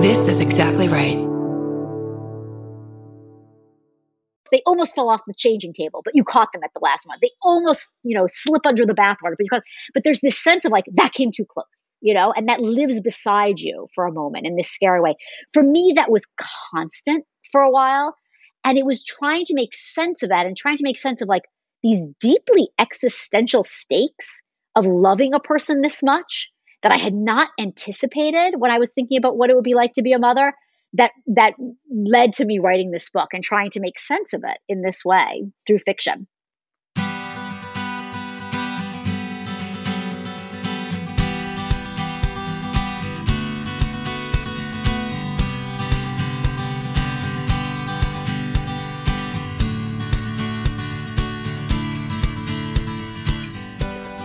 This is exactly right. They almost fell off the changing table, but you caught them at the last one. They almost, you know, slip under the bathwater, but you caught, but there's this sense of like that came too close, you know, and that lives beside you for a moment in this scary way. For me, that was constant for a while. And it was trying to make sense of that and trying to make sense of like these deeply existential stakes of loving a person this much that I had not anticipated when I was thinking about what it would be like to be a mother that that led to me writing this book and trying to make sense of it in this way through fiction.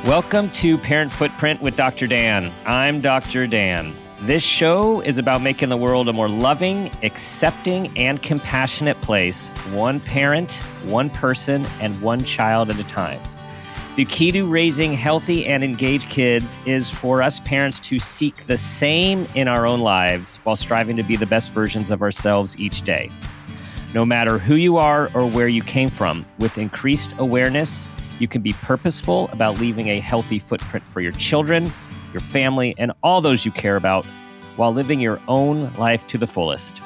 Welcome to Parent Footprint with Dr. Dan. I'm Dr. Dan. This show is about making the world a more loving, accepting, and compassionate place, one parent, one person, and one child at a time. The key to raising healthy and engaged kids is for us parents to seek the same in our own lives while striving to be the best versions of ourselves each day. No matter who you are or where you came from, with increased awareness, you can be purposeful about leaving a healthy footprint for your children, your family, and all those you care about while living your own life to the fullest.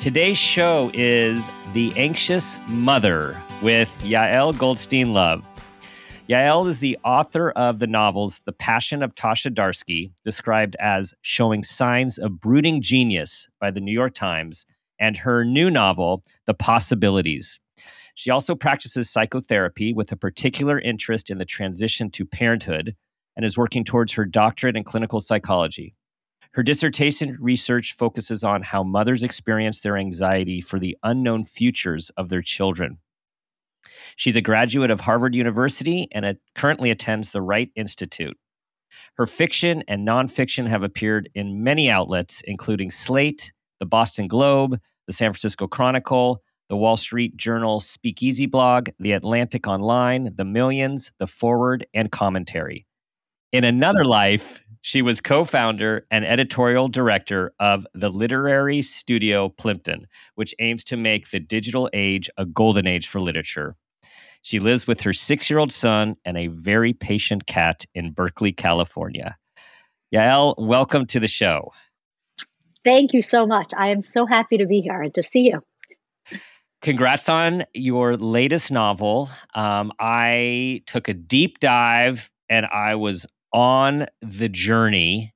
Today's show is The Anxious Mother with Yael Goldstein Love. Yael is the author of the novels The Passion of Tasha Darsky, described as showing signs of brooding genius by the New York Times, and her new novel, The Possibilities. She also practices psychotherapy with a particular interest in the transition to parenthood and is working towards her doctorate in clinical psychology. Her dissertation research focuses on how mothers experience their anxiety for the unknown futures of their children. She's a graduate of Harvard University and currently attends the Wright Institute. Her fiction and nonfiction have appeared in many outlets, including Slate, the Boston Globe, the San Francisco Chronicle, the Wall Street Journal Speakeasy blog, the Atlantic Online, the Millions, the Forward, and Commentary. In another life, she was co founder and editorial director of the literary studio Plimpton, which aims to make the digital age a golden age for literature. She lives with her six year old son and a very patient cat in Berkeley, California. Yael, welcome to the show. Thank you so much. I am so happy to be here and to see you. Congrats on your latest novel. Um, I took a deep dive and I was on the journey.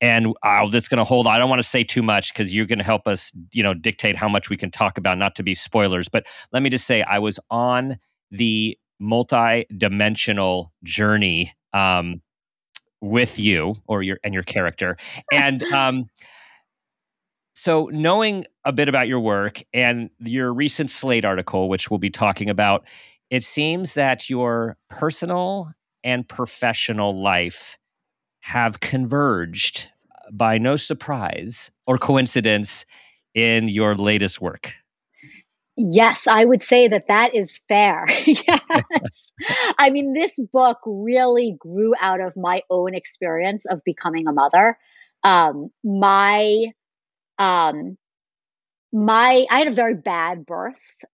And I'm just going to hold. I don't want to say too much because you're going to help us, you know, dictate how much we can talk about, not to be spoilers. But let me just say, I was on the multi-dimensional journey um, with you or your and your character, and um, so, knowing a bit about your work and your recent Slate article, which we'll be talking about, it seems that your personal and professional life have converged by no surprise or coincidence in your latest work. Yes, I would say that that is fair. yes. I mean, this book really grew out of my own experience of becoming a mother. Um, my um, my I had a very bad birth.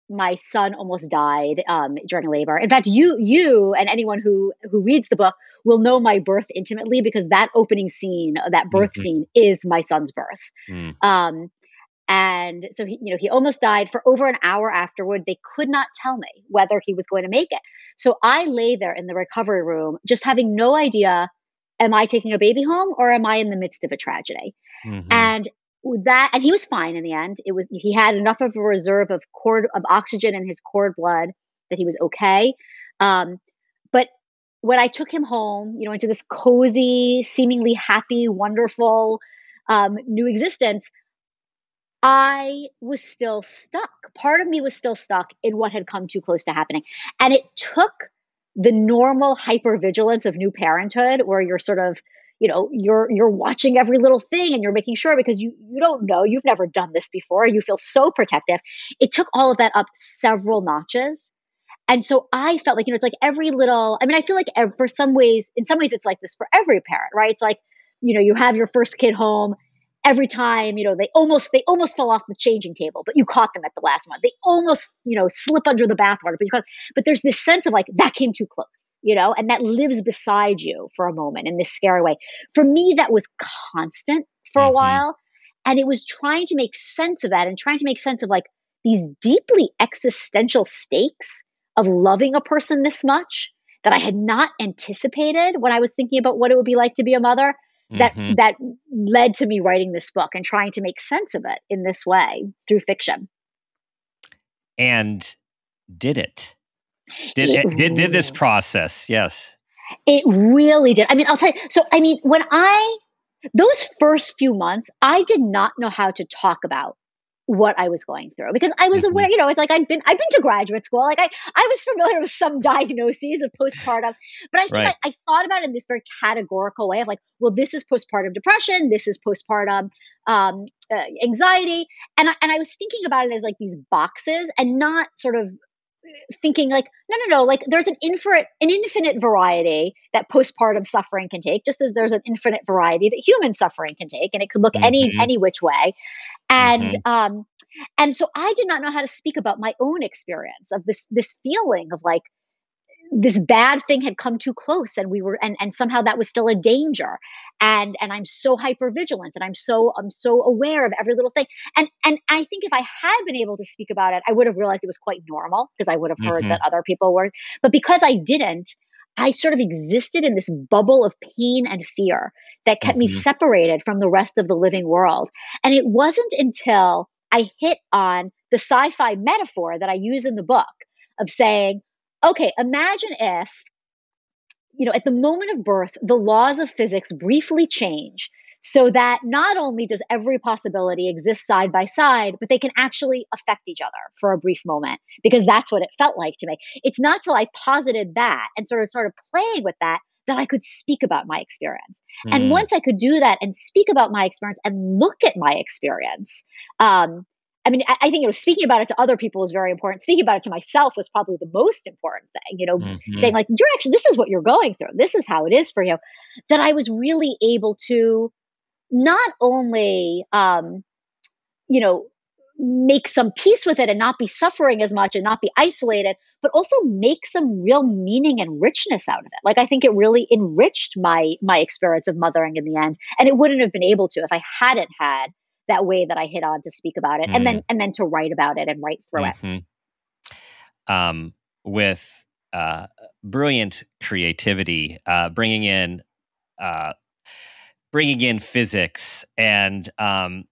My son almost died um, during labor. In fact, you you and anyone who who reads the book will know my birth intimately because that opening scene, that birth mm-hmm. scene, is my son's birth. Mm. Um, and so he, you know, he almost died for over an hour afterward. They could not tell me whether he was going to make it. So I lay there in the recovery room, just having no idea: am I taking a baby home or am I in the midst of a tragedy? Mm-hmm. And that and he was fine in the end. It was he had enough of a reserve of cord of oxygen in his cord blood that he was okay. Um, but when i took him home you know into this cozy seemingly happy wonderful um, new existence i was still stuck. Part of me was still stuck in what had come too close to happening. And it took the normal hypervigilance of new parenthood where you're sort of you know you're you're watching every little thing and you're making sure because you you don't know. You've never done this before. You feel so protective. It took all of that up several notches. And so i felt like you know it's like every little i mean i feel like for some ways in some ways it's like this for every parent right? It's like you know you have your first kid home every time, you know, they almost they almost fell off the changing table, but you caught them at the last one. They almost, you know, slip under the bathwater, but you caught, but there's this sense of like that came too close, you know, and that lives beside you for a moment in this scary way. For me, that was constant for a mm-hmm. while. And it was trying to make sense of that and trying to make sense of like these deeply existential stakes of loving a person this much that I had not anticipated when I was thinking about what it would be like to be a mother that mm-hmm. that led to me writing this book and trying to make sense of it in this way through fiction. And did it? Did it, it did did this process? Yes. It really did. I mean, I'll tell you. So, I mean, when I those first few months, I did not know how to talk about what I was going through because I was mm-hmm. aware, you know, it's like I'd been I've been to graduate school. Like I I was familiar with some diagnoses of postpartum, but I think right. I, I, thought about it in this very categorical way of like, well, this is postpartum depression, this is postpartum um, uh, anxiety, and I, and I was thinking about it as like these boxes and not sort of thinking like no no no like there's an infinite an infinite variety that postpartum suffering can take just as there's an infinite variety that human suffering can take and it could look mm-hmm. any any which way and mm-hmm. um and so i did not know how to speak about my own experience of this this feeling of like this bad thing had come too close and we were and, and somehow that was still a danger and and i'm so hyper vigilant and i'm so i'm so aware of every little thing and and i think if i had been able to speak about it i would have realized it was quite normal because i would have heard mm-hmm. that other people were but because i didn't i sort of existed in this bubble of pain and fear that kept mm-hmm. me separated from the rest of the living world and it wasn't until i hit on the sci-fi metaphor that i use in the book of saying okay, imagine if, you know, at the moment of birth, the laws of physics briefly change so that not only does every possibility exist side by side, but they can actually affect each other for a brief moment because that's what it felt like to me. It's not till I posited that and sort of sort of playing with that that I could speak about my experience. Mm. And hmm. once I could do that and speak about my experience and look at my experience, um, I mean, I, I, think you know, speaking about it to other people is very important. Speaking about it to myself was probably the most important thing. You know, mm-hmm. saying like, "You're actually this is what you're going through. This is how it is for you." That I was really able to not only, um, you know, make some peace with it and not be suffering as much and not be isolated, but also make some real meaning and richness out of it. Like I think it really enriched my my experience of mothering in the end, and it wouldn't have been able to if I hadn't had that way that I hit on to speak about it, mm. and then mm. and then to write about it and write through mm-hmm. it. Um, with uh, brilliant creativity, uh, bringing in uh, bringing in physics and um,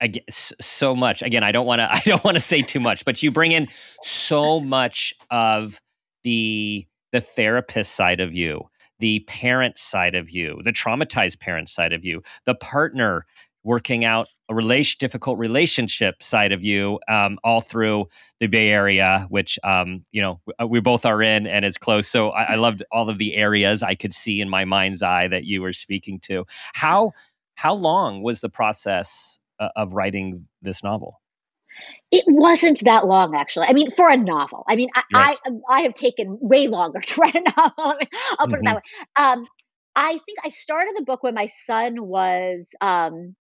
again, so much. Again, I don't want to I don't want to say too much, but you bring in so much of the the therapist side of you, the parent side of you, the traumatized parent side of you, the partner working out a relation, difficult relationship side of you um, all through the Bay Area, which um, you know uh, we both are in and is close. So I, I, loved all of the areas I could see in my mind's eye that you were speaking to. How how long was the process uh, of writing this novel? It wasn't that long, actually. I mean, for a novel. I mean, I right. I, I, have taken way longer to write a novel. I'll put mm-hmm. it that mm-hmm. way. Um, I think I started the book when my son was um,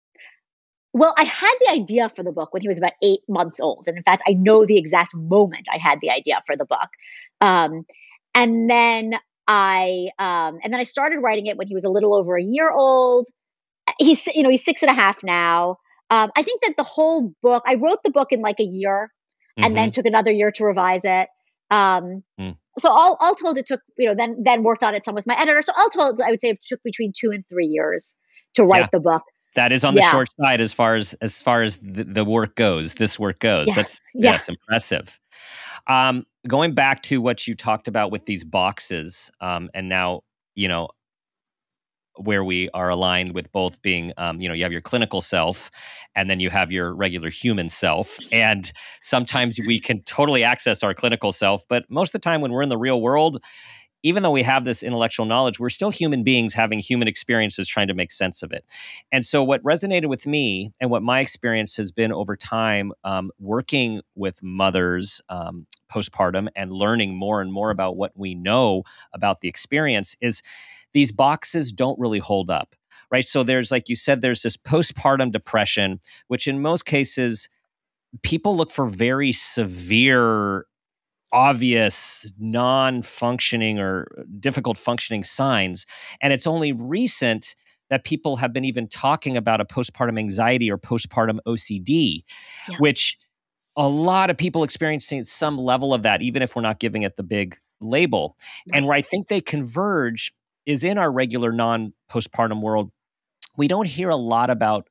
well, I had the idea for the book when he was about eight months old. And in fact, I know the exact moment I had the idea for the book. Um, and then I um, and then I started writing it when he was a little over a year old. He's you know he's six and a half now. Um, I think that the whole book I wrote the book in like a year, mm-hmm. and then mm-hmm. took another year to revise it. Um, mm. So all all told, it took you know then then worked on it some with my editor. So all told, I would say it took between two and three years to write yeah. the book. That is on the yeah. short side as far as as far as the, the work goes. This work goes. Yeah. That's yeah. yes, impressive. Um, going back to what you talked about with these boxes, um, and now you know where we are aligned with both being um, you know you have your clinical self and then you have your regular human self and sometimes we can totally access our clinical self but most of the time when we're in the real world even though we have this intellectual knowledge, we're still human beings having human experiences trying to make sense of it. And so, what resonated with me and what my experience has been over time um, working with mothers um, postpartum and learning more and more about what we know about the experience is these boxes don't really hold up right? So there's, like you said, there's this postpartum depression, which in most cases, people look for very severe obvious non-functioning or difficult functioning signs and it's only recent that people have been even talking about a postpartum anxiety or postpartum OCD yeah. which a lot of people experiencing some level of that even if we're not giving it the big label. And where i think they converge is in our regular non postpartum world. We don't hear a lot about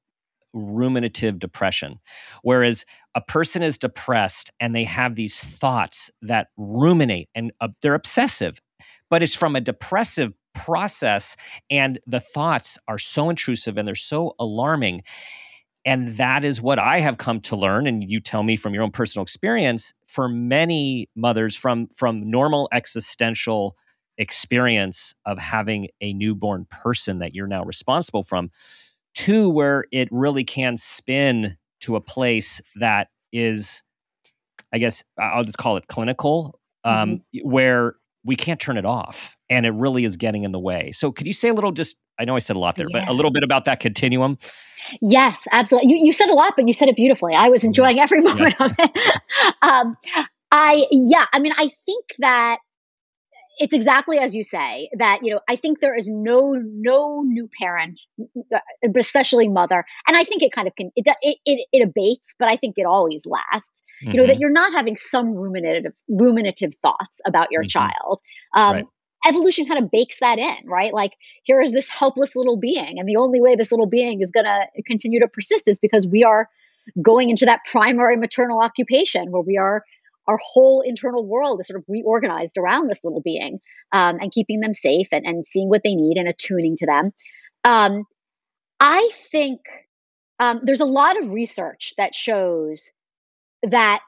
ruminative depression. Whereas a person is depressed and they have these thoughts that ruminate and uh, they're obsessive, but it's from a depressive process. And the thoughts are so intrusive and they're so alarming. And that is what I have come to learn. And you tell me from your own personal experience for many mothers from, from normal existential experience of having a newborn person that you're now responsible from Two, where it really can spin to a place that is, I guess I'll just call it clinical, um, mm-hmm. where we can't turn it off and it really is getting in the way. So, could you say a little just, I know I said a lot there, yeah. but a little bit about that continuum? Yes, absolutely. You, you said a lot, but you said it beautifully. I was mm-hmm. enjoying every moment yeah. of it. um, I, yeah, I mean, I think that it's exactly as you say that you know i think there is no no new parent but especially mother and i think it kind of can it it, it, it abates but i think it always lasts mm-hmm. you know that mm-hmm. you're not having some ruminative ruminative thoughts about your mm-hmm. child um, right. evolution kind of bakes that in right like here is this helpless little being and the only way this little being is going to continue to persist is because we are going into that primary maternal occupation where we are our whole internal world is sort of reorganized around this little being um, and keeping them safe and, and seeing what they need and attuning to them. Um, I think um, there's a lot of research that shows that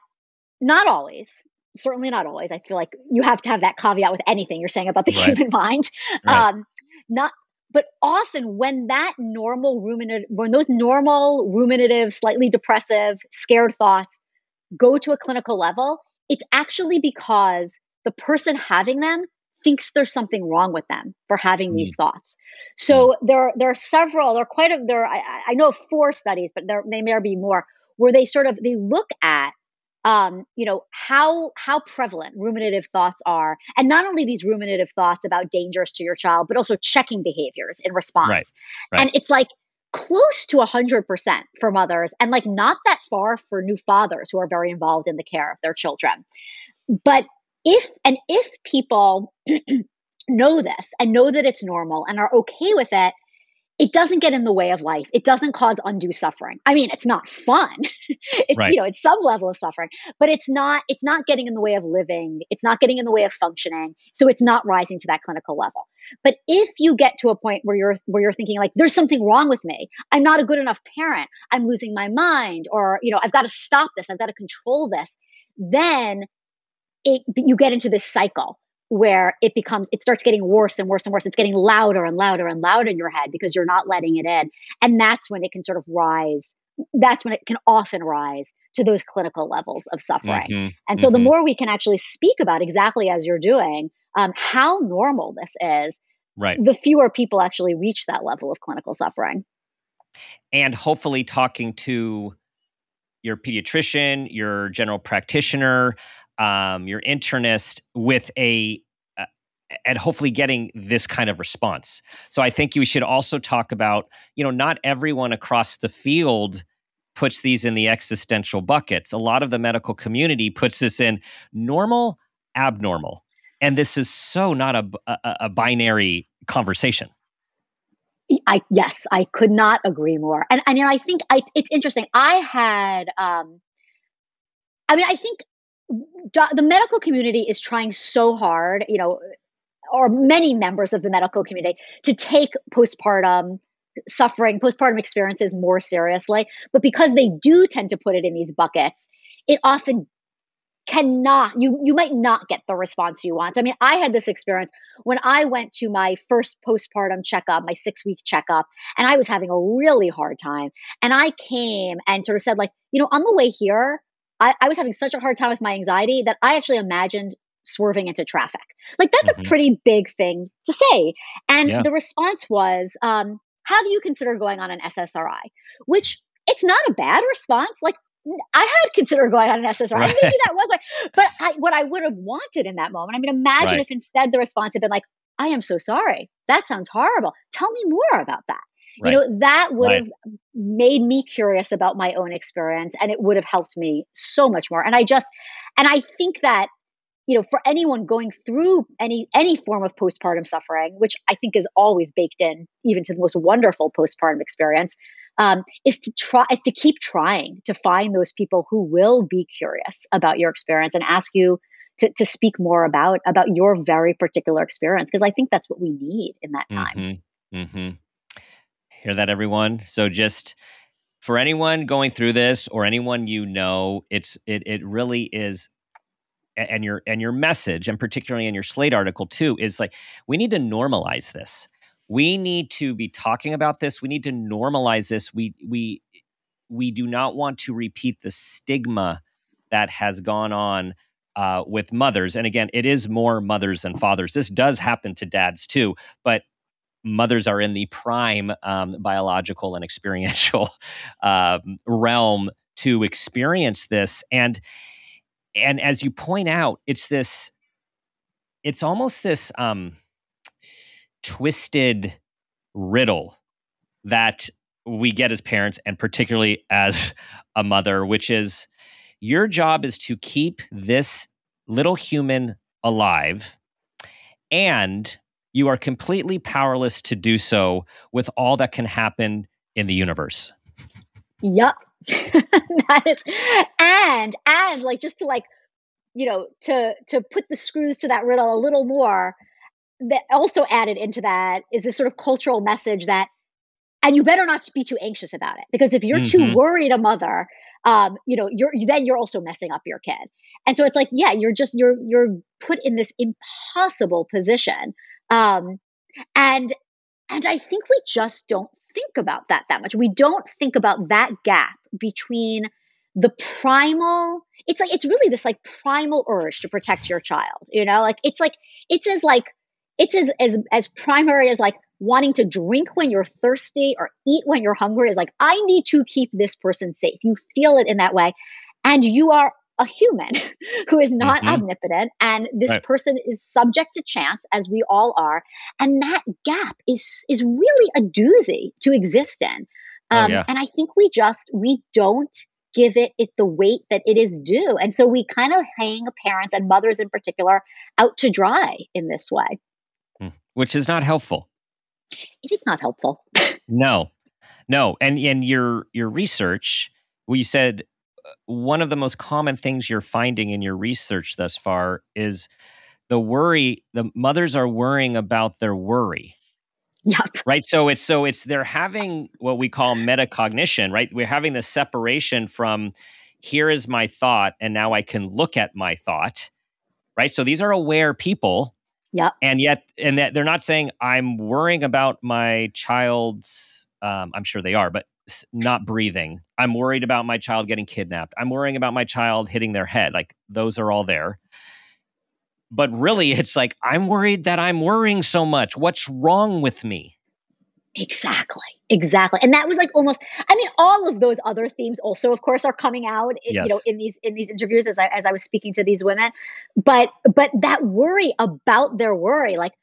not always, certainly not always. I feel like you have to have that caveat with anything you're saying about the right. human mind. Right. Um, not, but often when that normal ruminative, when those normal ruminative, slightly depressive, scared thoughts go to a clinical level, it's actually because the person having them thinks there's something wrong with them for having mm. these thoughts. So mm. there, there are several, there are quite a, there, I, I know four studies, but there, they may be more, where they sort of, they look at, um, you know, how, how prevalent ruminative thoughts are. And not only these ruminative thoughts about dangers to your child, but also checking behaviors in response. Right. Right. And it's like, close to 100% for mothers and like not that far for new fathers who are very involved in the care of their children. But if and if people know this and know that it's normal and are okay with it, it doesn't get in the way of life. It doesn't cause undue suffering. I mean, it's not fun. it's right. you know, it's some level of suffering, but it's not it's not getting in the way of living. It's not getting in the way of functioning. So it's not rising to that clinical level. But if you get to a point where you're where you're thinking like there's something wrong with me. I'm not a good enough parent. I'm losing my mind or, you know, I've got to stop this. I've got to control this. Then it you get into this cycle where it becomes it starts getting worse and worse and worse. It's getting louder and louder and louder in your head because you're not letting it in. And that's when it can sort of rise that's when it can often rise to those clinical levels of suffering. Mm-hmm, and so mm-hmm. the more we can actually speak about exactly as you're doing um, how normal this is right. the fewer people actually reach that level of clinical suffering. And hopefully talking to your pediatrician your general practitioner um, your internist with a uh, and hopefully getting this kind of response. So I think you should also talk about, you know, not everyone across the field puts these in the existential buckets. A lot of the medical community puts this in normal, abnormal. And this is so not a, a, a binary conversation. I yes, I could not agree more. And and you know, I think I, it's interesting. I had um I mean, I think the medical community is trying so hard, you know, or many members of the medical community to take postpartum suffering, postpartum experiences more seriously. But because they do tend to put it in these buckets, it often cannot you you might not get the response you want. I mean, I had this experience when I went to my first postpartum checkup, my 6-week checkup, and I was having a really hard time. And I came and sort of said like, you know, on the way here, I, I was having such a hard time with my anxiety that I actually imagined swerving into traffic. Like that's mm-hmm. a pretty big thing to say. And yeah. the response was, um, have you considered going on an SSRI? Which it's not a bad response. Like I had considered going on an SSRI. Right. Maybe that was right. But I, what I would have wanted in that moment, I mean, imagine right. if instead the response had been like, I am so sorry. That sounds horrible. Tell me more about that. Right. You know, that would have made me curious about my own experience and it would have helped me so much more. And I just, and I think that you know for anyone going through any any form of postpartum suffering which i think is always baked in even to the most wonderful postpartum experience um, is to try is to keep trying to find those people who will be curious about your experience and ask you to, to speak more about about your very particular experience because i think that's what we need in that time mm-hmm. Mm-hmm. Hear that everyone? So just for anyone going through this or anyone you know it's it, it really is and your and your message and particularly in your slate article too is like we need to normalize this. We need to be talking about this. We need to normalize this. We we we do not want to repeat the stigma that has gone on uh, with mothers. And again it is more mothers than fathers. This does happen to dads too but mothers are in the prime um, biological and experiential um, realm to experience this. And and as you point out, it's this, it's almost this um, twisted riddle that we get as parents, and particularly as a mother, which is your job is to keep this little human alive, and you are completely powerless to do so with all that can happen in the universe. Yep. that is and and like just to like you know to to put the screws to that riddle a little more that also added into that is this sort of cultural message that and you better not be too anxious about it because if you're mm-hmm. too worried a mother um, you know you're then you're also messing up your kid and so it's like yeah you're just you're you're put in this impossible position um, and and i think we just don't think about that that much. We don't think about that gap between the primal it's like it's really this like primal urge to protect your child you know? Like it's like it's as like it's as as as primary as like wanting to drink when you're thirsty or eat when you're hungry is like i need to keep this person safe. You feel it in that way. And you are a human who is not mm-hmm. omnipotent and this right. person is subject to chance as we all are and that gap is is really a doozy to exist in oh, um, oh, yeah. and i think we just we don't give it, it the weight that it is due. And so we kind of hang parents and mothers in particular out to dry in this way. Hmm. Which is not helpful. It is not helpful. no. No. And and your your research, well, you said one of the most common things you're finding in your research thus far is the worry the mothers are worrying about their worry Yep. Right. So it's so it's they're having what we call metacognition, right? We're having the separation from here is my thought, and now I can look at my thought. Right. So these are aware people. Yeah. And yet, and that they're not saying I'm worrying about my child's. Um, I'm sure they are, but not breathing. I'm worried about my child getting kidnapped. I'm worrying about my child hitting their head. Like those are all there but really it's like i'm worried that i'm worrying so much what's wrong with me exactly exactly and that was like almost i mean all of those other themes also of course are coming out in, yes. you know in these in these interviews as i as i was speaking to these women but but that worry about their worry like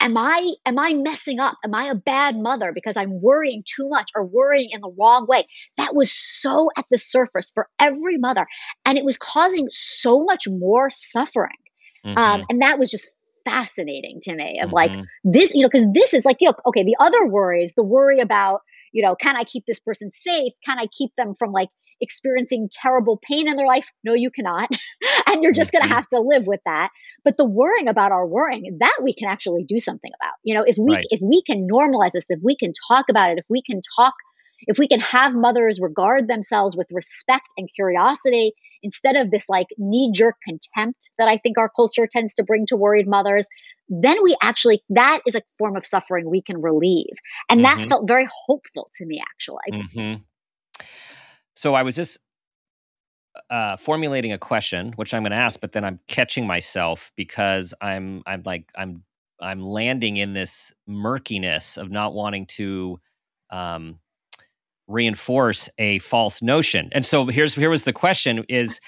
am i am i messing up am i a bad mother because i'm worrying too much or worrying in the wrong way that was so at the surface for every mother and it was causing so much more suffering um, mm-hmm. Um, and that was just fascinating to me of mm-hmm. like this, you know, because this is like, you know, okay, the other worries, the worry about, you know, can I keep this person safe? Can I keep them from like experiencing terrible pain in their life? No, you cannot. and you're just mm-hmm. going to have to live with that. But the worrying about our worrying, that we can actually do something about. You know, if we right. if we can normalize this, if we can talk about it, if we can talk if we can have mothers regard themselves with respect and curiosity instead of this like knee jerk contempt that I think our culture tends to bring to worried mothers, then we actually, that is a form of suffering we can relieve. And mm-hmm. that felt very hopeful to me, actually. Mm-hmm. So I was just uh, formulating a question, which I'm going to ask, but then I'm catching myself because I'm, I'm like, I'm, I'm landing in this murkiness of not wanting to um, reinforce a false notion. And so here's here was the question: is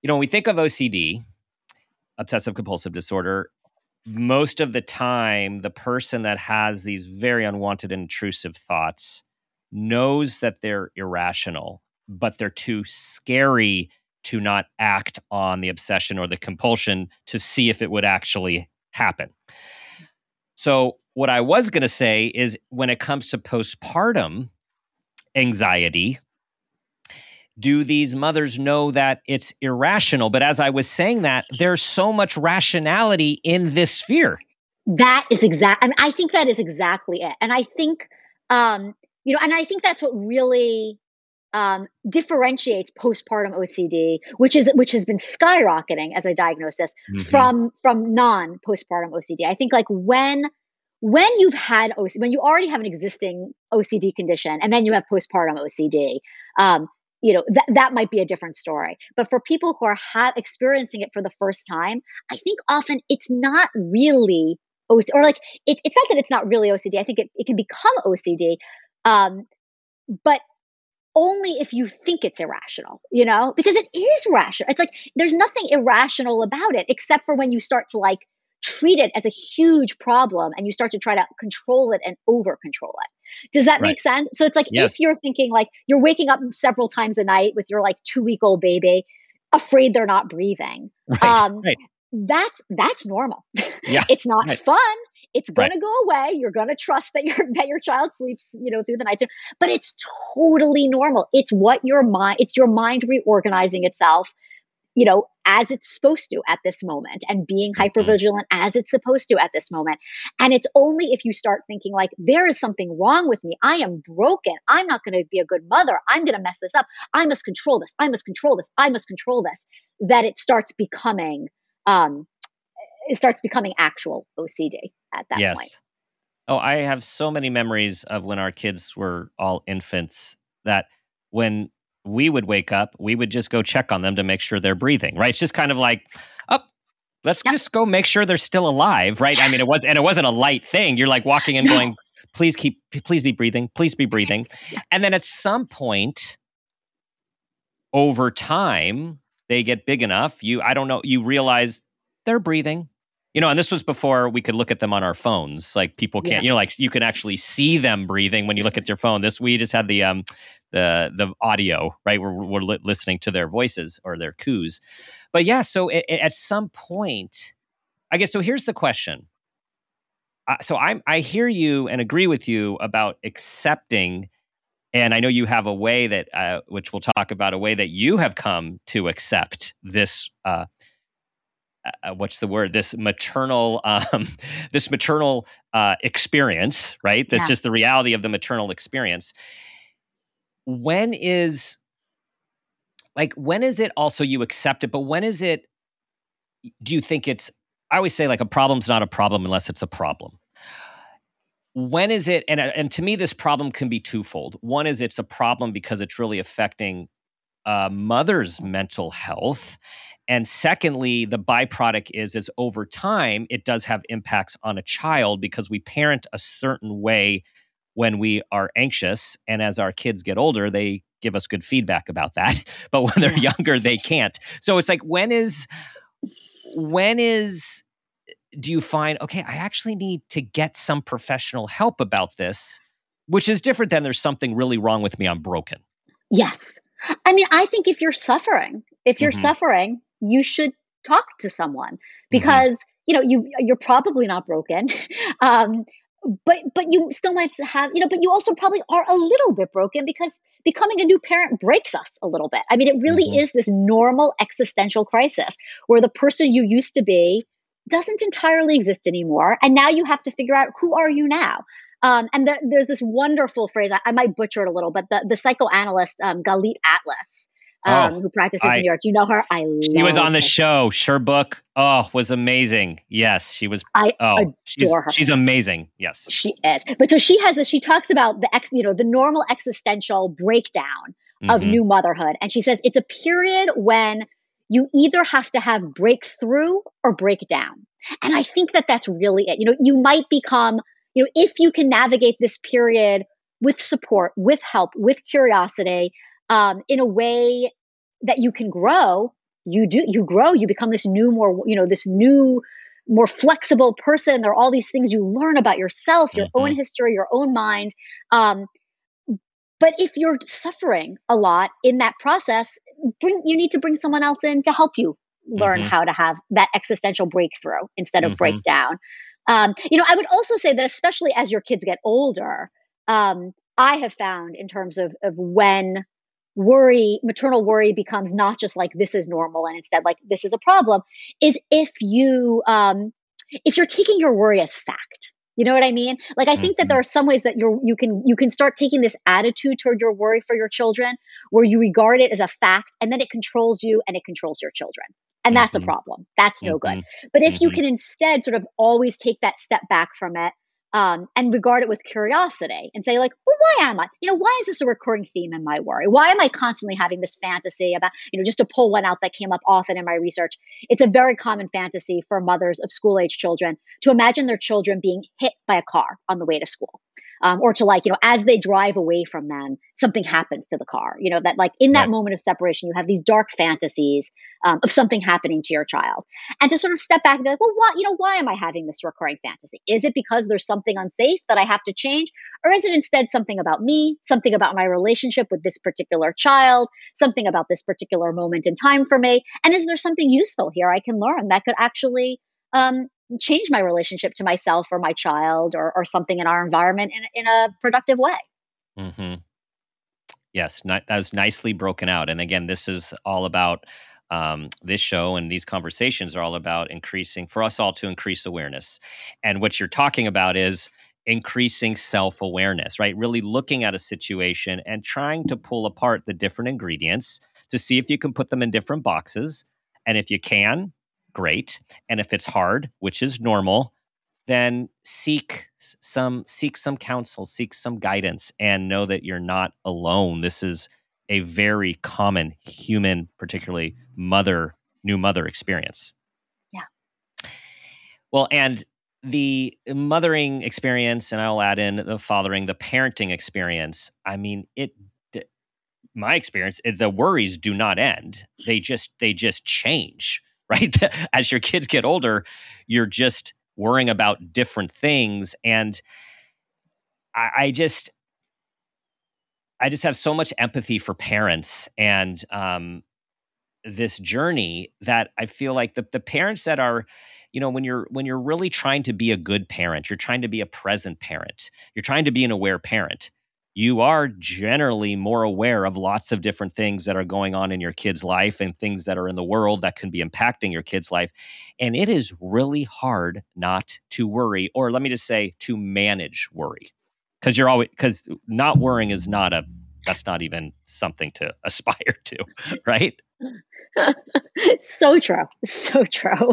you know when we think of OCD, obsessive compulsive disorder, most of the time the person that has these very unwanted intrusive thoughts knows that they're irrational, but they're too scary to not act on the obsession or the compulsion to see if it would actually happen. So, what I was going to say is when it comes to postpartum anxiety, do these mothers know that it's irrational? But as I was saying that, there's so much rationality in this fear. That is exact. I, mean, I think that is exactly it. And I think, um, you know, and I think that's what really um, differentiates postpartum OCD, which is which has been skyrocketing as a diagnosis mm-hmm. from from non postpartum OCD. I think like when when you've had OCD, when you already have an existing OCD condition, and then you have postpartum OCD, um, you know that that might be a different story. But for people who are ha- experiencing it for the first time, I think often it's not really OCD, or like it, it's not that it's not really OCD. I think it, it can become OCD. Um, but only if you think it's irrational, you know, because it is rational. It's like there's nothing irrational about it except for when you start to like treat it as a huge problem and you start to try to control it and over control it. Does that right. make sense? So it's like yes. if you're thinking like you're waking up several times a night with your like two week old baby, afraid they're not breathing. Right. Um, right. That's that's normal. Yeah. it's not fun. It's going right. to go away. You're going to trust that your that your child sleeps, you know, through the night. But it's totally normal. It's what your mind. It's your mind reorganizing itself, you know, as it's supposed to at this moment, and being mm-hmm. hyper vigilant as it's supposed to at this moment. And it's only if you start thinking like there is something wrong with me. I am broken. I'm not going to be a good mother. I'm going to mess this up. I must control this. I must control this. I must control this. That it starts becoming um, it starts becoming actual OCD at that yes. point. Oh, I have so many memories of when our kids were all infants that when we would wake up, we would just go check on them to make sure they're breathing, right? It's just kind of like, oh, let's yep. just go make sure they're still alive, right? I mean, it was, and it wasn't a light thing. You're like walking and going, please keep, please be breathing, please be breathing. Yes. And then at some point over time, they get big enough. You, I don't know, you realize they're breathing. You know and this was before we could look at them on our phones. Like people can't yeah. you know like you can actually see them breathing when you look at your phone. This we just had the um the the audio right? We're, we're li- listening to their voices or their coos. But yeah so it, it, at some point i guess so here's the question. Uh, so I'm i hear you and agree with you about accepting and i know you have a way that uh, which we'll talk about a way that you have come to accept this uh, uh, uh, what's the word? This maternal um, this maternal uh, experience right? That's yeah. just the reality of the maternal experience. When is like when is it also you accept it? But when is it do you think it's i always say like a problem's not a problem unless it's a problem. When is it and uh, and to me this problem can be twofold. One is it's a problem because it's really affecting a mother's mental health and secondly, the byproduct is is over time it does have impacts on a child because we parent a certain way when we are anxious. And as our kids get older they give us good feedback about that. But when they're younger they can't. So it's like when is when is do you find okay i actually need to get some professional help about this which is different than there's something really wrong with me i'm broken. Yes. I mean i think if you're suffering if you're mm-hmm. suffering you should talk to someone because mm-hmm. you know you you're probably not broken um, but but you still might have you know but you also probably are a little bit broken because becoming a new parent breaks us a little bit i mean it really mm-hmm. is this normal existential crisis where the person you used to be doesn't entirely exist anymore and now you have to figure out who are you now um, and the, there's this wonderful phrase I, I, might butcher it a little but the, the psychoanalyst um, galit atlas um, oh, who practices I, in New York. Do you know her? I she was on the her. show. Her book, oh, was amazing. Yes, she was. I oh, adore she's, her. She's amazing. Yes, she is. But so she has this. She talks about the ex, you know, the normal existential breakdown mm-hmm. of new motherhood, and she says it's a period when you either have to have breakthrough or breakdown. And I think that that's really it. You know, you might become, you know, if you can navigate this period with support, with help, with curiosity, um, in a way that you can grow, you do you grow, you become this new, more you know, this new, more flexible person. There are all these things you learn about yourself, your mm-hmm. own history, your own mind. Um, but if you're suffering a lot in that process, bring you need to bring someone else in to help you learn mm-hmm. how to have that existential breakthrough instead of mm-hmm. breakdown. Um, you know, I would also say that especially as your kids get older, um, I have found in terms of of when worry, maternal worry becomes not just like this is normal and instead like this is a problem, is if you um, if you're taking your worry as fact. You know what I mean? Like I think mm-hmm. that there are some ways that you're you can you can start taking this attitude toward your worry for your children where you regard it as a fact and then it controls you and it controls your children. And that's mm-hmm. a problem. That's no mm-hmm. good. But if you mm-hmm. can instead sort of always take that step back from it um, and regard it with curiosity and say, like, well, why am I? You know, why is this a recurring theme in my worry? Why am I constantly having this fantasy about, you know, just to pull one out that came up often in my research? It's a very common fantasy for mothers of school age children to imagine their children being hit by a car on the way to school um, or to like you know as they drive away from them something happens to the car. You know that like in that right. moment of separation you have these dark fantasies um, of something happening to your child. And to sort of step back and be like well why you know why am i having this recurring fantasy? Is it because there's something unsafe that i have to change? Or is it instead something about me something about my relationship with this particular child something about this particular moment in time for me? And is there something useful here i can learn that could actually um, change my relationship to myself or my child or, or something in our environment in, in a productive way. Mm-hmm. Yes, that was nicely broken out. And again, this is all about um, this show and these conversations are all about increasing for us all to increase awareness. And what you're talking about is increasing self awareness, right? Really looking at a situation and trying to pull apart the different ingredients to see if you can put them in different boxes. And if you can, great. And if it's hard, which is normal, then seek some seek some counsel, seek some guidance and know that you're not alone. This is a very common human, particularly mother new mother experience. Yeah. Well, and the mothering experience and I'll add in the fathering, the parenting experience. I mean, it my experience, the worries do not end. They just they just change right? As your kids get older, you're just worrying about different things. And I, I just, I just have so much empathy for parents and um, this journey that I feel like the the parents that are, you know, when you're when you're really trying to be a good parent, you're trying to be a present parent, you're trying to be an aware parent you are generally more aware of lots of different things that are going on in your kid's life and things that are in the world that can be impacting your kid's life. And it is really hard not to worry, or let me just say, to manage worry. Because you're always, because not worrying is not a, that's not even something to aspire to, right? so true. So true.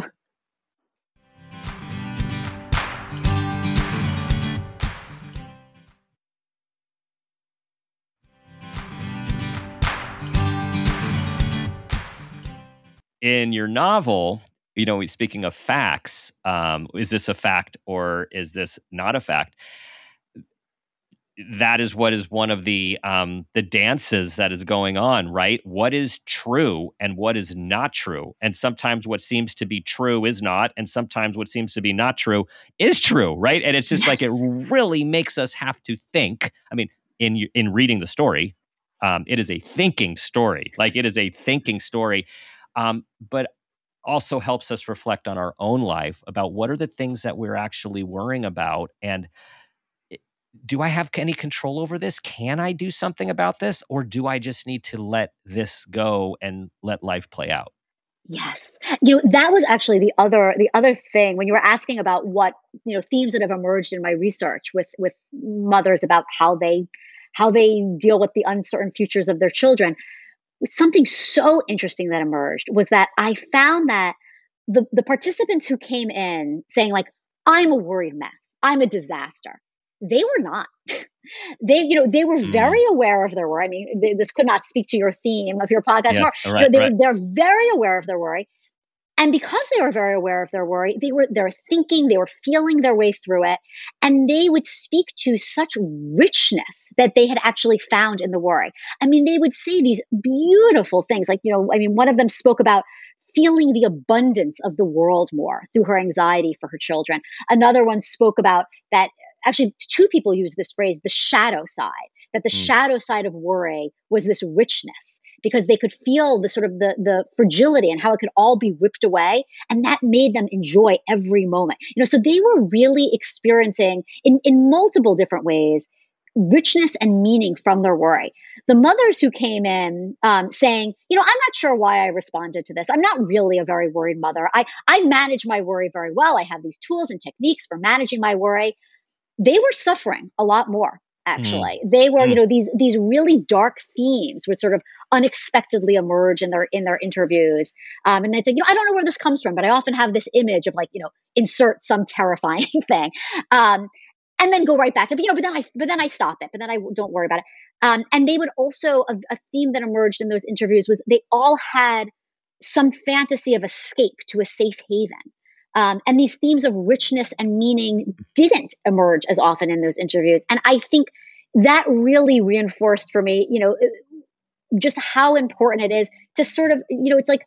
In your novel, you know, speaking of facts, um, is this a fact or is this not a fact? That is what is one of the um, the dances that is going on, right? What is true and what is not true, and sometimes what seems to be true is not, and sometimes what seems to be not true is true, right? And it's just yes. like it really makes us have to think. I mean, in in reading the story, um, it is a thinking story. Like it is a thinking story um, but also helps us reflect on our own life about what are the things that we're actually worrying about and do I have any control over this? Can I do something about this? Or do I just need to let this go and let life play out? Yes. You know, that was actually the other the other thing when you were asking about what, you know, themes that have emerged in my research with with mothers about how they how they deal with the uncertain futures of their children something so interesting that emerged was that I found that the, the participants who came in saying, like, I'm a worried mess, I'm a disaster, they were not. they, you know, they were mm. very aware of their worry. I mean, they, this could not speak to your theme of your podcast. Yeah, right, you know, they, right. They're very aware of their worry. And because they were very aware of their worry, they were they were thinking, they were feeling their way through it, and they would speak to such richness that they had actually found in the worry. I mean, they would say these beautiful things, like you know, I mean, one of them spoke about feeling the abundance of the world more through her anxiety for her children. Another one spoke about that actually two people use this phrase the shadow side that the mm. shadow side of worry was this richness because they could feel the sort of the the fragility and how it could all be ripped away and that made them enjoy every moment you know so they were really experiencing in in multiple different ways richness and meaning from their worry. The mothers who came in um, saying, you know, I'm not sure why I responded to this. I'm not really a very worried mother. I, I manage my worry very well. I have these tools and techniques for managing my worry. They were suffering a lot more. Actually. Mm. they were mm. you know these these really dark themes would sort of unexpectedly emerge in their in their interviews. Um, and they'd say you know i don't know where this comes from but i often have this image of like you know insert some terrifying thing. Um, and then go right back to but you know but then i but then i stop it but then i don't worry about it. Um, and they would also a, a theme that emerged in those interviews was they all had some fantasy of escape to a safe haven um, and these themes of richness and meaning didn't emerge as often in those interviews. And I think that really reinforced for me, you know, uh, just how important it is to sort of, you know, it's like,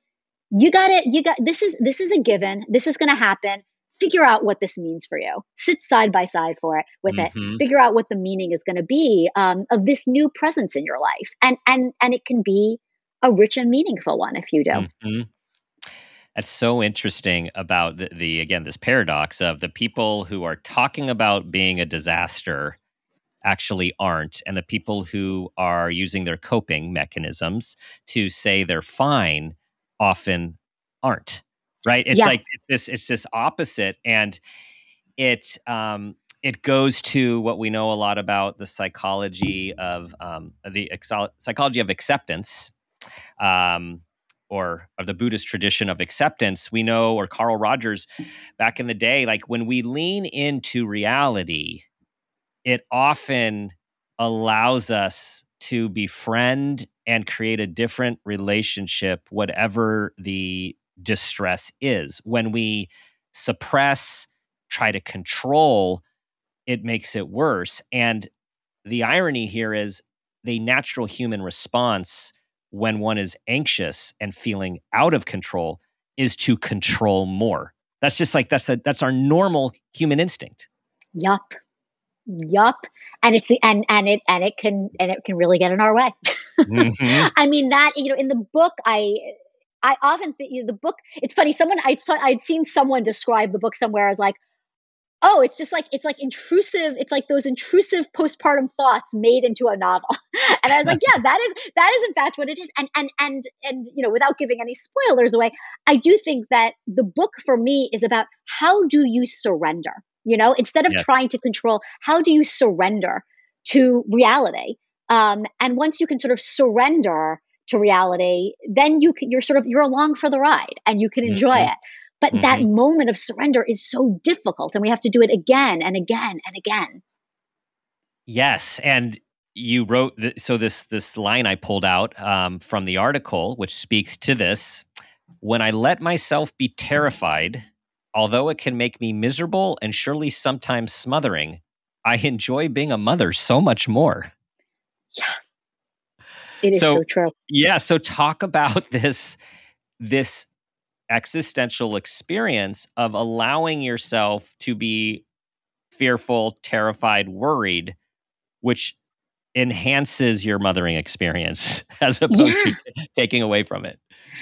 you got it, you got this is this is a given. This is going to happen. Figure out what this means for you. Sit side by side for it with mm-hmm. it. Figure out what the meaning is going to be um, of this new presence in your life, and and and it can be a rich and meaningful one if you do. Mm-hmm that's so interesting about the, the again this paradox of the people who are talking about being a disaster actually aren't and the people who are using their coping mechanisms to say they're fine often aren't right it's yeah. like this it's this opposite and it um it goes to what we know a lot about the psychology of um, the ex- psychology of acceptance um, or of the Buddhist tradition of acceptance, we know, or Carl Rogers back in the day, like when we lean into reality, it often allows us to befriend and create a different relationship, whatever the distress is. When we suppress, try to control, it makes it worse. And the irony here is the natural human response when one is anxious and feeling out of control is to control more. That's just like that's a that's our normal human instinct. Yup. Yup. And it's and and it and it can and it can really get in our way. mm-hmm. I mean that you know in the book I I often think you know, the book. It's funny. Someone I saw I'd seen someone describe the book somewhere as like, oh it's just like it's like intrusive it's like those intrusive postpartum thoughts made into a novel. And i was like yeah that is that is in fact what it is. And and and and you know without giving any spoilers away i do think that the book for me is about how do you surrender? You know instead of trying to control how do you surrender to reality? Um, and once you can sort of surrender to reality then you can you're sort of you're along for the ride and you can enjoy mm-hmm. it but mm-hmm. that moment of surrender is so difficult, and we have to do it again and again and again. Yes, and you wrote th- so this this line I pulled out um, from the article, which speaks to this. When I let myself be terrified, although it can make me miserable and surely sometimes smothering, I enjoy being a mother so much more. Yeah. It is so, so true. Yeah. So talk about this this existential experience of allowing yourself to be fearful, terrified, worried, which enhances your mothering experience as opposed yeah. to taking away from it.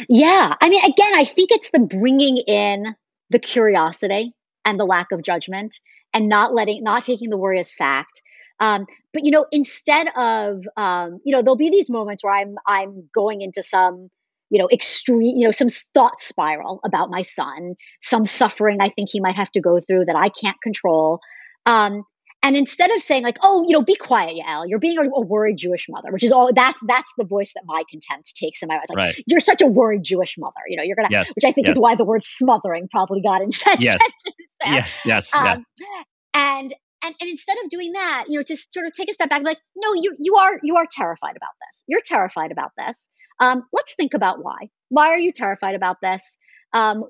Yeah. I mean, again, I think it's the bringing in the curiosity and the lack of judgment and not letting, not taking the worry as fact. Um, but you know, instead of, um, you know, there'll be these moments where I'm, I'm going into some you know, extreme, you know, some thought spiral about my son, some suffering I think he might have to go through that I can't control. Um, and instead of saying like, "Oh, you know, be quiet, Yael, you're being a, a, worried Jewish mother," which is all that's that's the voice that my contempt takes in my Like, right. you're such a worried Jewish mother. You know, you're gonna, yes. which I think yes. is why the word smothering probably got into that yes. sentence. There. Yes, yes, um, yeah. And and and instead of doing that, you know, just sort of take a step back, like, no, you you are you are terrified about this. You're terrified about this. Um, let's think about why. Why are you terrified about this? Um,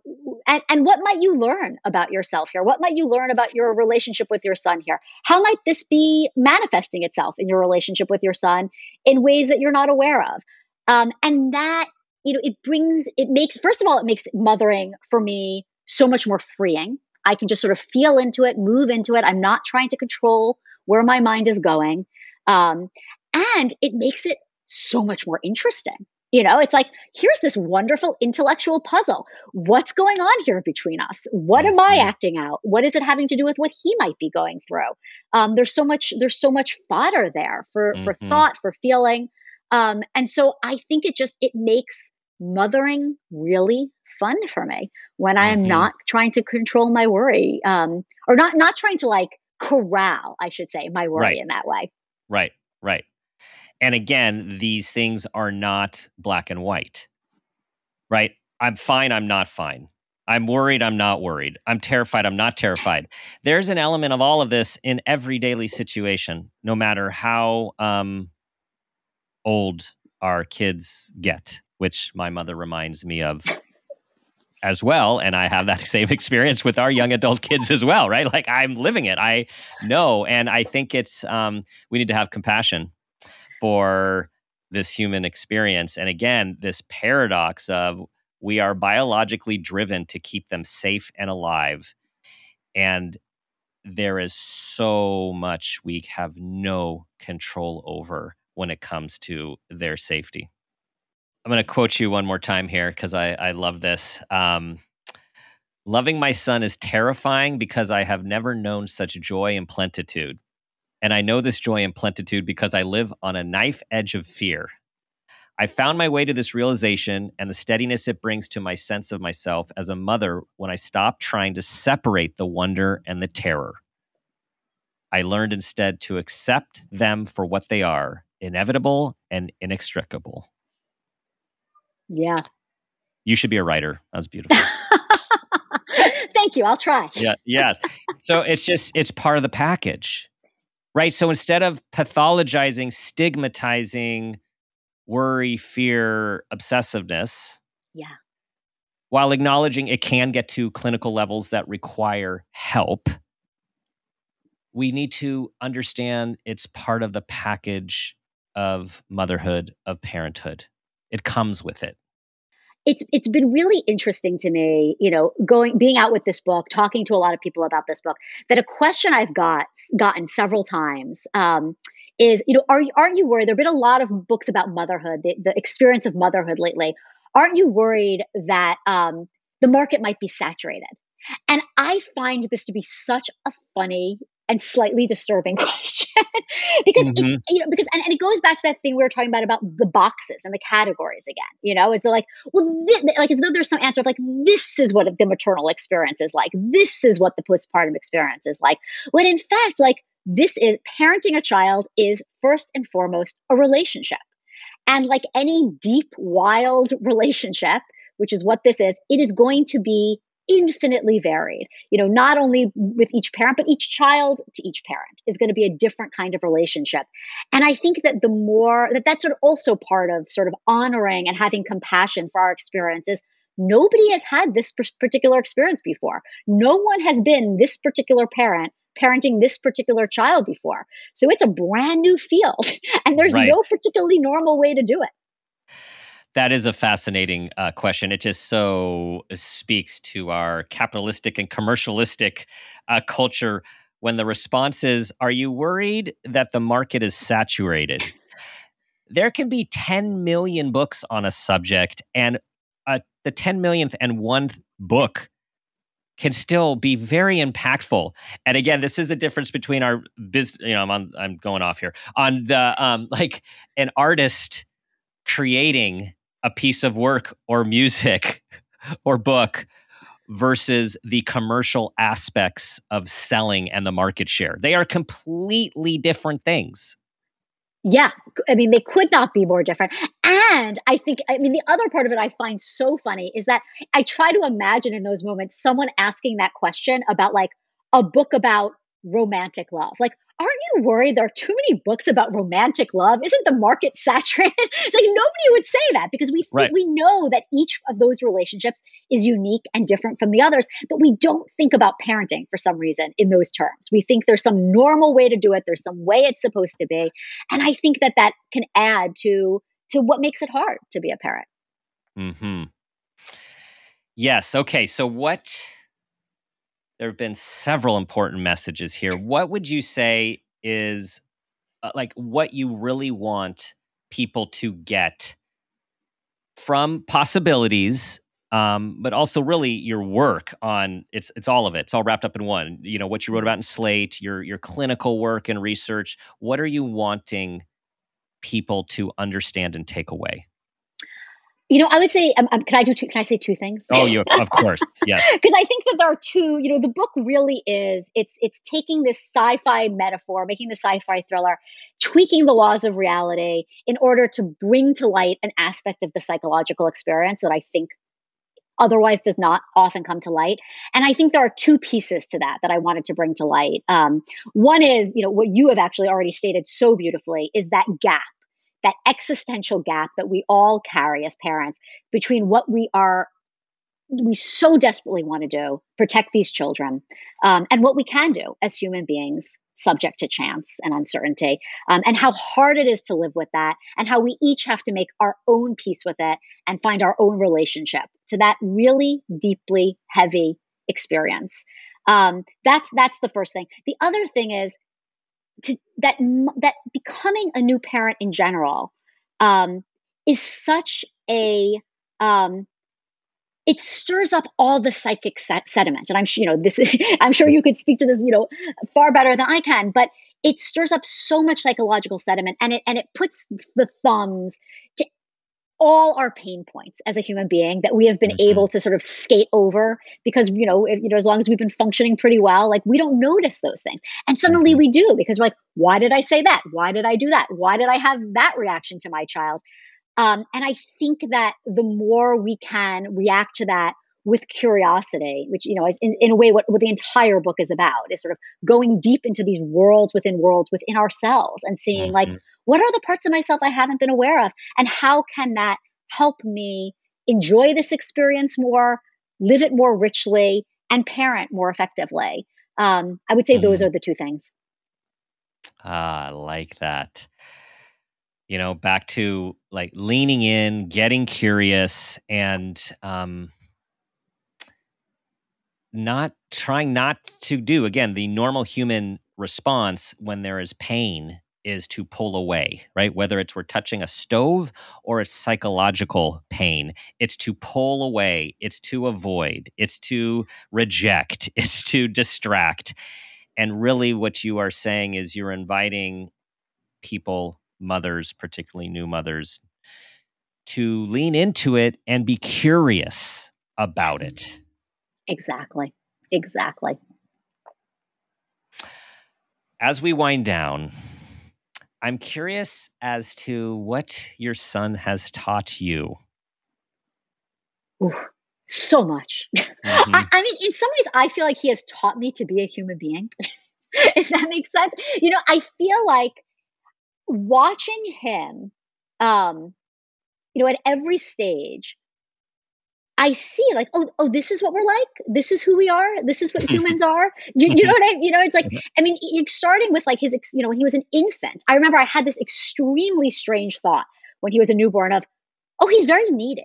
and, and what might you learn about yourself here? What might you learn about your relationship with your son here? How might this be manifesting itself in your relationship with your son in ways that you're not aware of? Um, and that, you know, it brings, it makes, first of all, it makes mothering for me so much more freeing. I can just sort of feel into it, move into it. I'm not trying to control where my mind is going. Um, and it makes it so much more interesting. You know, it's like, here's this wonderful intellectual puzzle. What's going on here between us? What am I mm-hmm. acting out? What is it having to do with what he might be going through? Um, there's so much, there's so much fodder there for, mm-hmm. for thought, for feeling. Um, and so I think it just, it makes mothering really fun for me when I am mm-hmm. not trying to control my worry, um, or not, not trying to like corral, I should say, my worry right. in that way. Right, right. And again, these things are not black and white, right? I'm fine, I'm not fine. I'm worried, I'm not worried. I'm terrified, I'm not terrified. There's an element of all of this in every daily situation, no matter how um, old our kids get, which my mother reminds me of as well and i have that same experience with our young adult kids as well right like i'm living it i know and i think it's um, we need to have compassion for this human experience. And again, this paradox of we are biologically driven to keep them safe and alive. And there is so much we have no control over when it comes to their safety. I'm going to quote you one more time here because I, I love this. Um, Loving my son is terrifying because I have never known such joy and plenitude. And I know this joy and plenitude because I live on a knife edge of fear. I found my way to this realization and the steadiness it brings to my sense of myself as a mother when I stopped trying to separate the wonder and the terror. I learned instead to accept them for what they are inevitable and inextricable. Yeah. You should be a writer. That was beautiful. Thank you. I'll try. Yeah. Yes. So it's just, it's part of the package right? So instead of pathologizing, stigmatizing worry, fear, obsessiveness, yeah. While acknowledging it can get to clinical levels that require help, we need to understand it's part of the package of motherhood, of parenthood. It comes with it it's it's been really interesting to me, you know, going being out with this book, talking to a lot of people about this book. That a question I've got gotten several times um, is, you know, are aren't you worried? There've been a lot of books about motherhood, the, the experience of motherhood lately. Aren't you worried that um, the market might be saturated? And I find this to be such a funny and slightly disturbing question. Because mm-hmm. it's, you know because and, and it goes back to that thing we were talking about about the boxes and the categories again you know is like well this, like as though there's some answer of like this is what the maternal experience is like. This is what the postpartum experience is like. When in fact like this is parenting a child is first and foremost a relationship. And like any deep wild relationship which is what this is it is going to be infinitely varied. You know, not only with each parent, but each child to each parent is going to be a different kind of relationship. And I think that the more that that's sort of also part of sort of honoring and having compassion for our experiences. Nobody has had this particular experience before. No one has been this particular parent parenting this particular child before. So it's a brand new field, and there's right. no particularly normal way to do it. That is a fascinating uh, question. It just so speaks to our capitalistic and commercialistic uh, culture when the response is Are you worried that the market is saturated? there can be 10 million books on a subject, and uh, the 10 millionth and one book can still be very impactful. And again, this is a difference between our business. You know, I'm on, I'm going off here on the um, like an artist creating a piece of work or music or book versus the commercial aspects of selling and the market share. They are completely different things. Yeah, I mean, they could not be more different. And I think, I mean, the other part of it I find so funny is that I try to imagine in those moments someone asking that question about like a book about romantic love. Like, aren't you worried there are too many books about romantic love? Isn't the market saturated? it's like nobody would say that because we right. we know that each of those relationships is unique and different from the others, but we don't think about parenting for some reason in those terms. We think there's some normal way to do it, there's some way it's supposed to be, and I think that that can add to to what makes it hard to be a parent. Mhm. Yes, okay. So what there have been several important messages here. What would you say is uh, like what you really want people to get from possibilities um, but also really your work on it's it's all of it. It's all wrapped up in one. You know what you wrote about in Slate, your your clinical work and research. What are you wanting people to understand and take away? You know, I would say, um, um, can I do two? Can I say two things? Oh, you of course, yes. Because I think that there are two. You know, the book really is. It's it's taking this sci-fi metaphor, making the sci-fi thriller, tweaking the laws of reality in order to bring to light an aspect of the psychological experience that I think otherwise does not often come to light. And I think there are two pieces to that that I wanted to bring to light. Um, one is, you know, what you have actually already stated so beautifully is that gap that existential gap that we all carry as parents between what we are we so desperately want to do protect these children um, and what we can do as human beings subject to chance and uncertainty um, and how hard it is to live with that and how we each have to make our own peace with it and find our own relationship to that really deeply heavy experience. Um, that's that's the first thing. The other thing is to that that becoming a new parent in general um, is such a um, it stirs up all the psychic sediment, and I'm sure you know this. I'm sure you could speak to this, you know, far better than I can. But it stirs up so much psychological sediment, and it and it puts the thumbs to all our pain points as a human being that we have been mm-hmm. able to sort of skate over because you know if, you know as long as we've been functioning pretty well like we don't notice those things and suddenly mm-hmm. we do because we're like why did i say that why did i do that why did i have that reaction to my child um, and i think that the more we can react to that with curiosity, which you know is in, in a way what, what the entire book is about is sort of going deep into these worlds within worlds within ourselves and seeing mm-hmm. like what are the parts of myself I haven't been aware of and how can that help me enjoy this experience more, live it more richly, and parent more effectively. Um, I would say mm-hmm. those are the two things. Ah, I like that you know back to like leaning in getting curious and um not trying not to do again the normal human response when there is pain is to pull away right? Whether it's we're touching a stove or it's psychological pain it's to pull away it's to avoid it's to reject it's to distract. And really what you are saying is you're inviting people mothers particularly new mothers to lean into it and be curious about it Exactly. Exactly. As we wind down, I'm curious as to what your son has taught you. Ooh, so much. Mm-hmm. I, I mean, in some ways, I feel like he has taught me to be a human being. if that makes sense. You know, I feel like watching him, um, you know, at every stage, I see like, oh, oh, this is what we're like. This is who we are. This is what humans are. You, you know what I, you know, it's like. I mean, starting with like his, you know, when he was an infant, I remember I had this extremely strange thought when he was a newborn of, oh, he's very needy.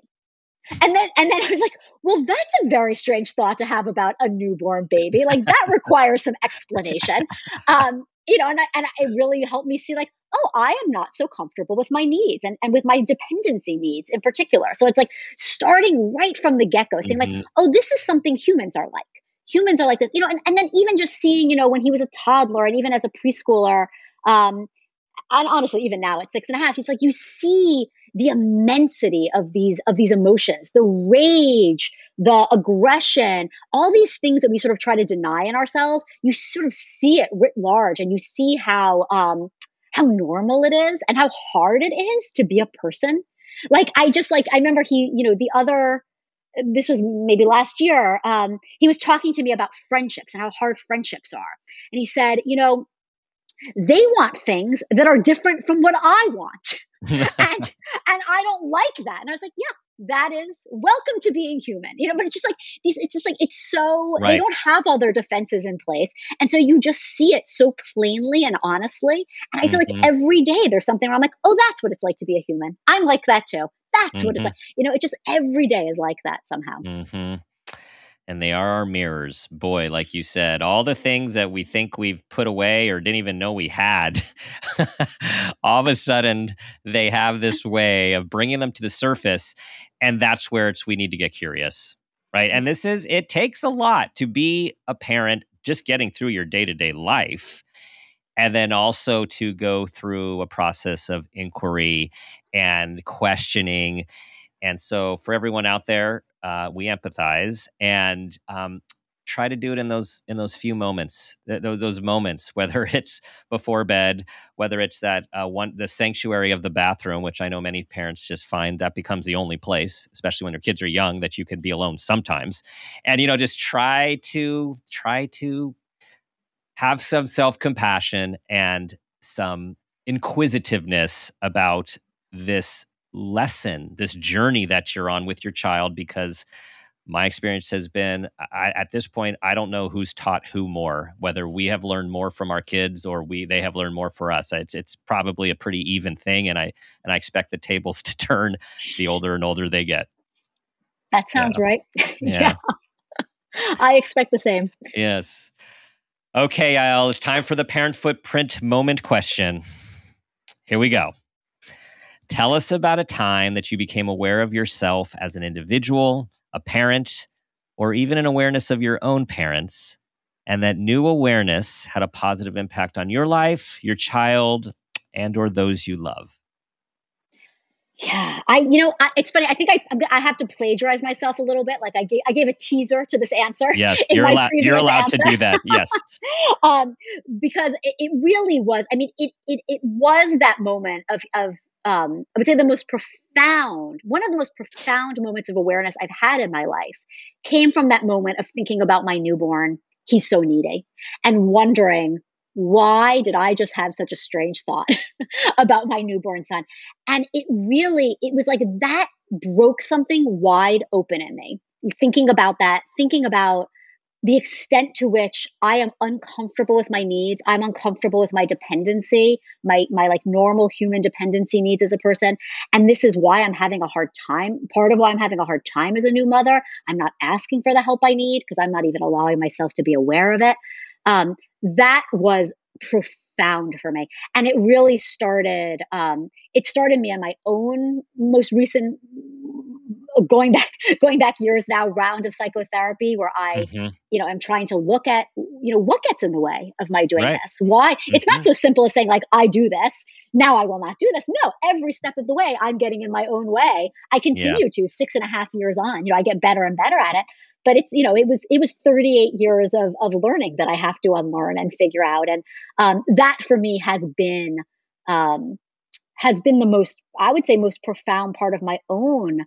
And then, and then I was like, well, that's a very strange thought to have about a newborn baby. Like that requires some explanation. Um, you know, and I, and it really helped me see like, oh, I am not so comfortable with my needs and, and with my dependency needs in particular. So it's like starting right from the get go, saying mm-hmm. like, oh, this is something humans are like. Humans are like this, you know, and, and then even just seeing, you know, when he was a toddler and even as a preschooler, um, and honestly, even now at six and a half, it's like you see the immensity of these of these emotions the rage the aggression all these things that we sort of try to deny in ourselves you sort of see it writ large and you see how um how normal it is and how hard it is to be a person like i just like i remember he you know the other this was maybe last year. Um, he was talking to me about friendships and how hard friendships are. And he said, you know, they want things that are different from what I want. and and I don't like that. And I was like, yeah, that is welcome to being human. You know, but it's just like these it's just like it's so right. they don't have all their defenses in place. And so you just see it so plainly and honestly. And I feel mm-hmm. like every day there's something where I'm like, oh, that's what it's like to be a human. I'm like that too. That's mm-hmm. what it's mm-hmm. like. You know, it just every day is like that somehow. Mm-hmm and they are our mirrors. Boy, like you said, all the things that we think we've put away or didn't even know we had, all of a sudden they have this way of bringing them to the surface. And that's where it's we need to get curious, right? And this is, it takes a lot to be a parent, just getting through your day to day life. And then also to go through a process of inquiry and questioning. And so, for everyone out there, uh, we empathize and um, try to do it in those in those few moments those those moments whether it's before bed whether it's that uh, one the sanctuary of the bathroom which i know many parents just find that becomes the only place especially when their kids are young that you can be alone sometimes. And you know just try to try to have some self-compassion and some inquisitiveness about this lesson, this journey that you're on with your child, because my experience has been I, at this point i don't know who's taught who more whether we have learned more from our kids or we they have learned more for us. It's it's probably a pretty even thing and i and i expect the tables to turn the older and older they get. That sounds yeah. right. Yeah. yeah. I expect the same. Yes. Okay Yael, it's time for the parent footprint moment question. Here we go Tell us about a time that you became aware of yourself as an individual, a parent, or even an awareness of your own parents, and that new awareness had a positive impact on your life, your child, and or those you love. Yeah, I you know I, it's funny. I think I I have to plagiarize myself a little bit. Like I gave I gave a teaser to this answer. Yes, you're allowed. You're allowed answer. to do that. Yes, um, because it, it, really was. I mean, it it it was that moment of of um, I would say the most profound, one of the most profound moments of awareness I've had in my life came from that moment of thinking about my newborn. He's so needy and wondering why did I just have such a strange thought about my newborn son? And it really, it was like that broke something wide open in me. Thinking about that, thinking about the extent to which I am uncomfortable with my needs, I'm uncomfortable with my dependency, my my like normal human dependency needs as a person, and this is why I'm having a hard time. Part of why I'm having a hard time as a new mother, I'm not asking for the help I need because I'm not even allowing myself to be aware of it. Um, that was profound for me, and it really started. Um, it started me on my own most recent going back going back years now round of psychotherapy where i mm-hmm. you know i'm trying to look at you know what gets in the way of my doing right. this why mm-hmm. it's not mm-hmm. so simple as saying like i do this now i will not do this no every step of the way i'm getting in my own way i continue yeah. to six and a half years on you know i get better and better at it but it's you know it was it was 38 years of of learning that i have to unlearn and figure out and um, that for me has been um, has been the most i would say most profound part of my own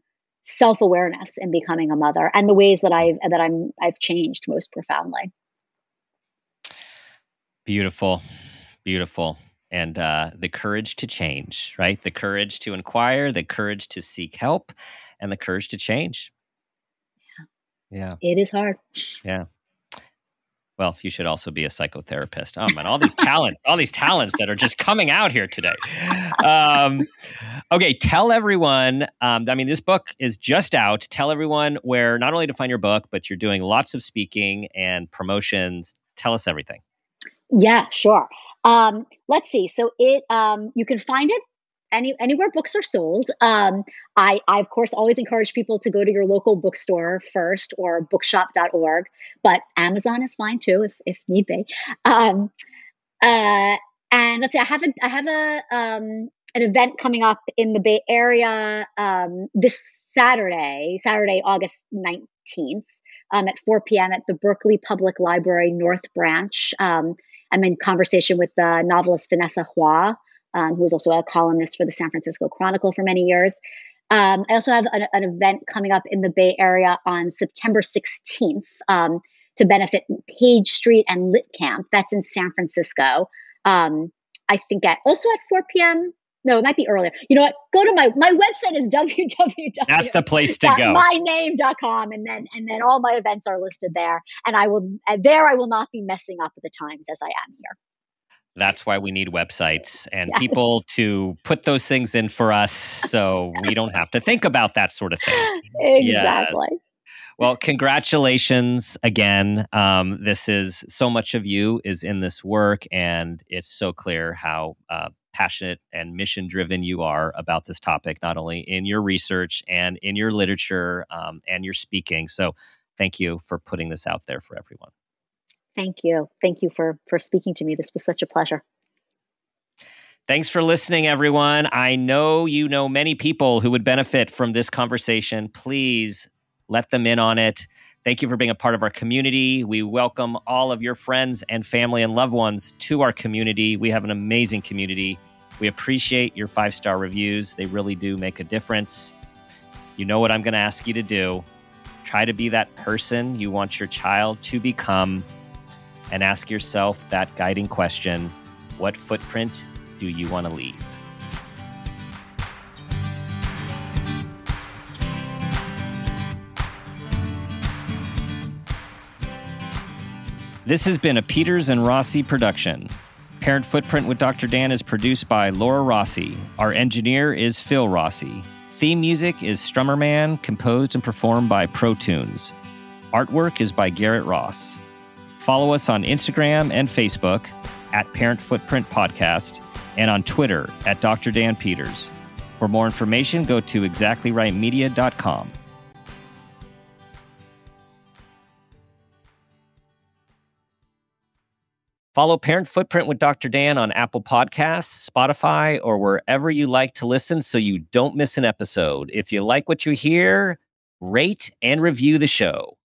self-awareness in becoming a mother and the ways that I've that I'm I've changed most profoundly. Beautiful. Beautiful. And uh, the courage to change, right? The courage to inquire, the courage to seek help, and the courage to change. Yeah. It is hard. Yeah. Well, you should also be a psychotherapist. Oh man, all these talents, all these talents that are just coming out here today. Um, okay, tell everyone. Um, I mean, this book is just out. Tell everyone where not only to find your book, but you're doing lots of speaking and promotions. Tell us everything. Yeah, sure. Um, let's see. So it um, you can find it any anywhere books are sold. Um, I, I of course always encourage people to go to your local bookstore first or bookshop.org, but Amazon is fine too if if need be. Um, uh, and let's see, I have a I have a um, an event coming up in the Bay Area um, this Saturday, Saturday, August nineteenth. Um, at 4 p.m. at the Berkeley Public Library North Branch. Um, I'm in conversation with the novelist Vanessa Hua, um, who was also a columnist for the San Francisco Chronicle for many years. Um, I also have an, an, event coming up in the Bay Area on September 16th um, to benefit Page Street and Lit Camp. That's in San Francisco. Um, I think at also at 4 p.m. No, it might be earlier. You know what? Go to my my website is www. That's the place to go. Myname.com and then and then all my events are listed there. And I will there I will not be messing up the times as I am here. That's why we need websites and yes. people to put those things in for us so we don't have to think about that sort of thing. Exactly. Yeah. Well, congratulations again. Um, this is so much of you is in this work, and it's so clear how uh, passionate and mission driven you are about this topic, not only in your research and in your literature um, and your speaking. So, thank you for putting this out there for everyone. Thank you. Thank you for for speaking to me. This was such a pleasure. Thanks for listening, everyone. I know you know many people who would benefit from this conversation. Please let them in on it. Thank you for being a part of our community. We welcome all of your friends and family and loved ones to our community. We have an amazing community. We appreciate your five star reviews, they really do make a difference. You know what I'm going to ask you to do. Try to be that person you want your child to become and ask yourself that guiding question What footprint do you want to leave? This has been a Peters and Rossi production. Parent Footprint with Dr. Dan is produced by Laura Rossi. Our engineer is Phil Rossi. Theme music is Strummer Man, composed and performed by Pro Tunes. Artwork is by Garrett Ross. Follow us on Instagram and Facebook at Parent Footprint Podcast and on Twitter at Dr. Dan Peters. For more information, go to exactlyrightmedia.com. Follow Parent Footprint with Dr. Dan on Apple Podcasts, Spotify, or wherever you like to listen so you don't miss an episode. If you like what you hear, rate and review the show.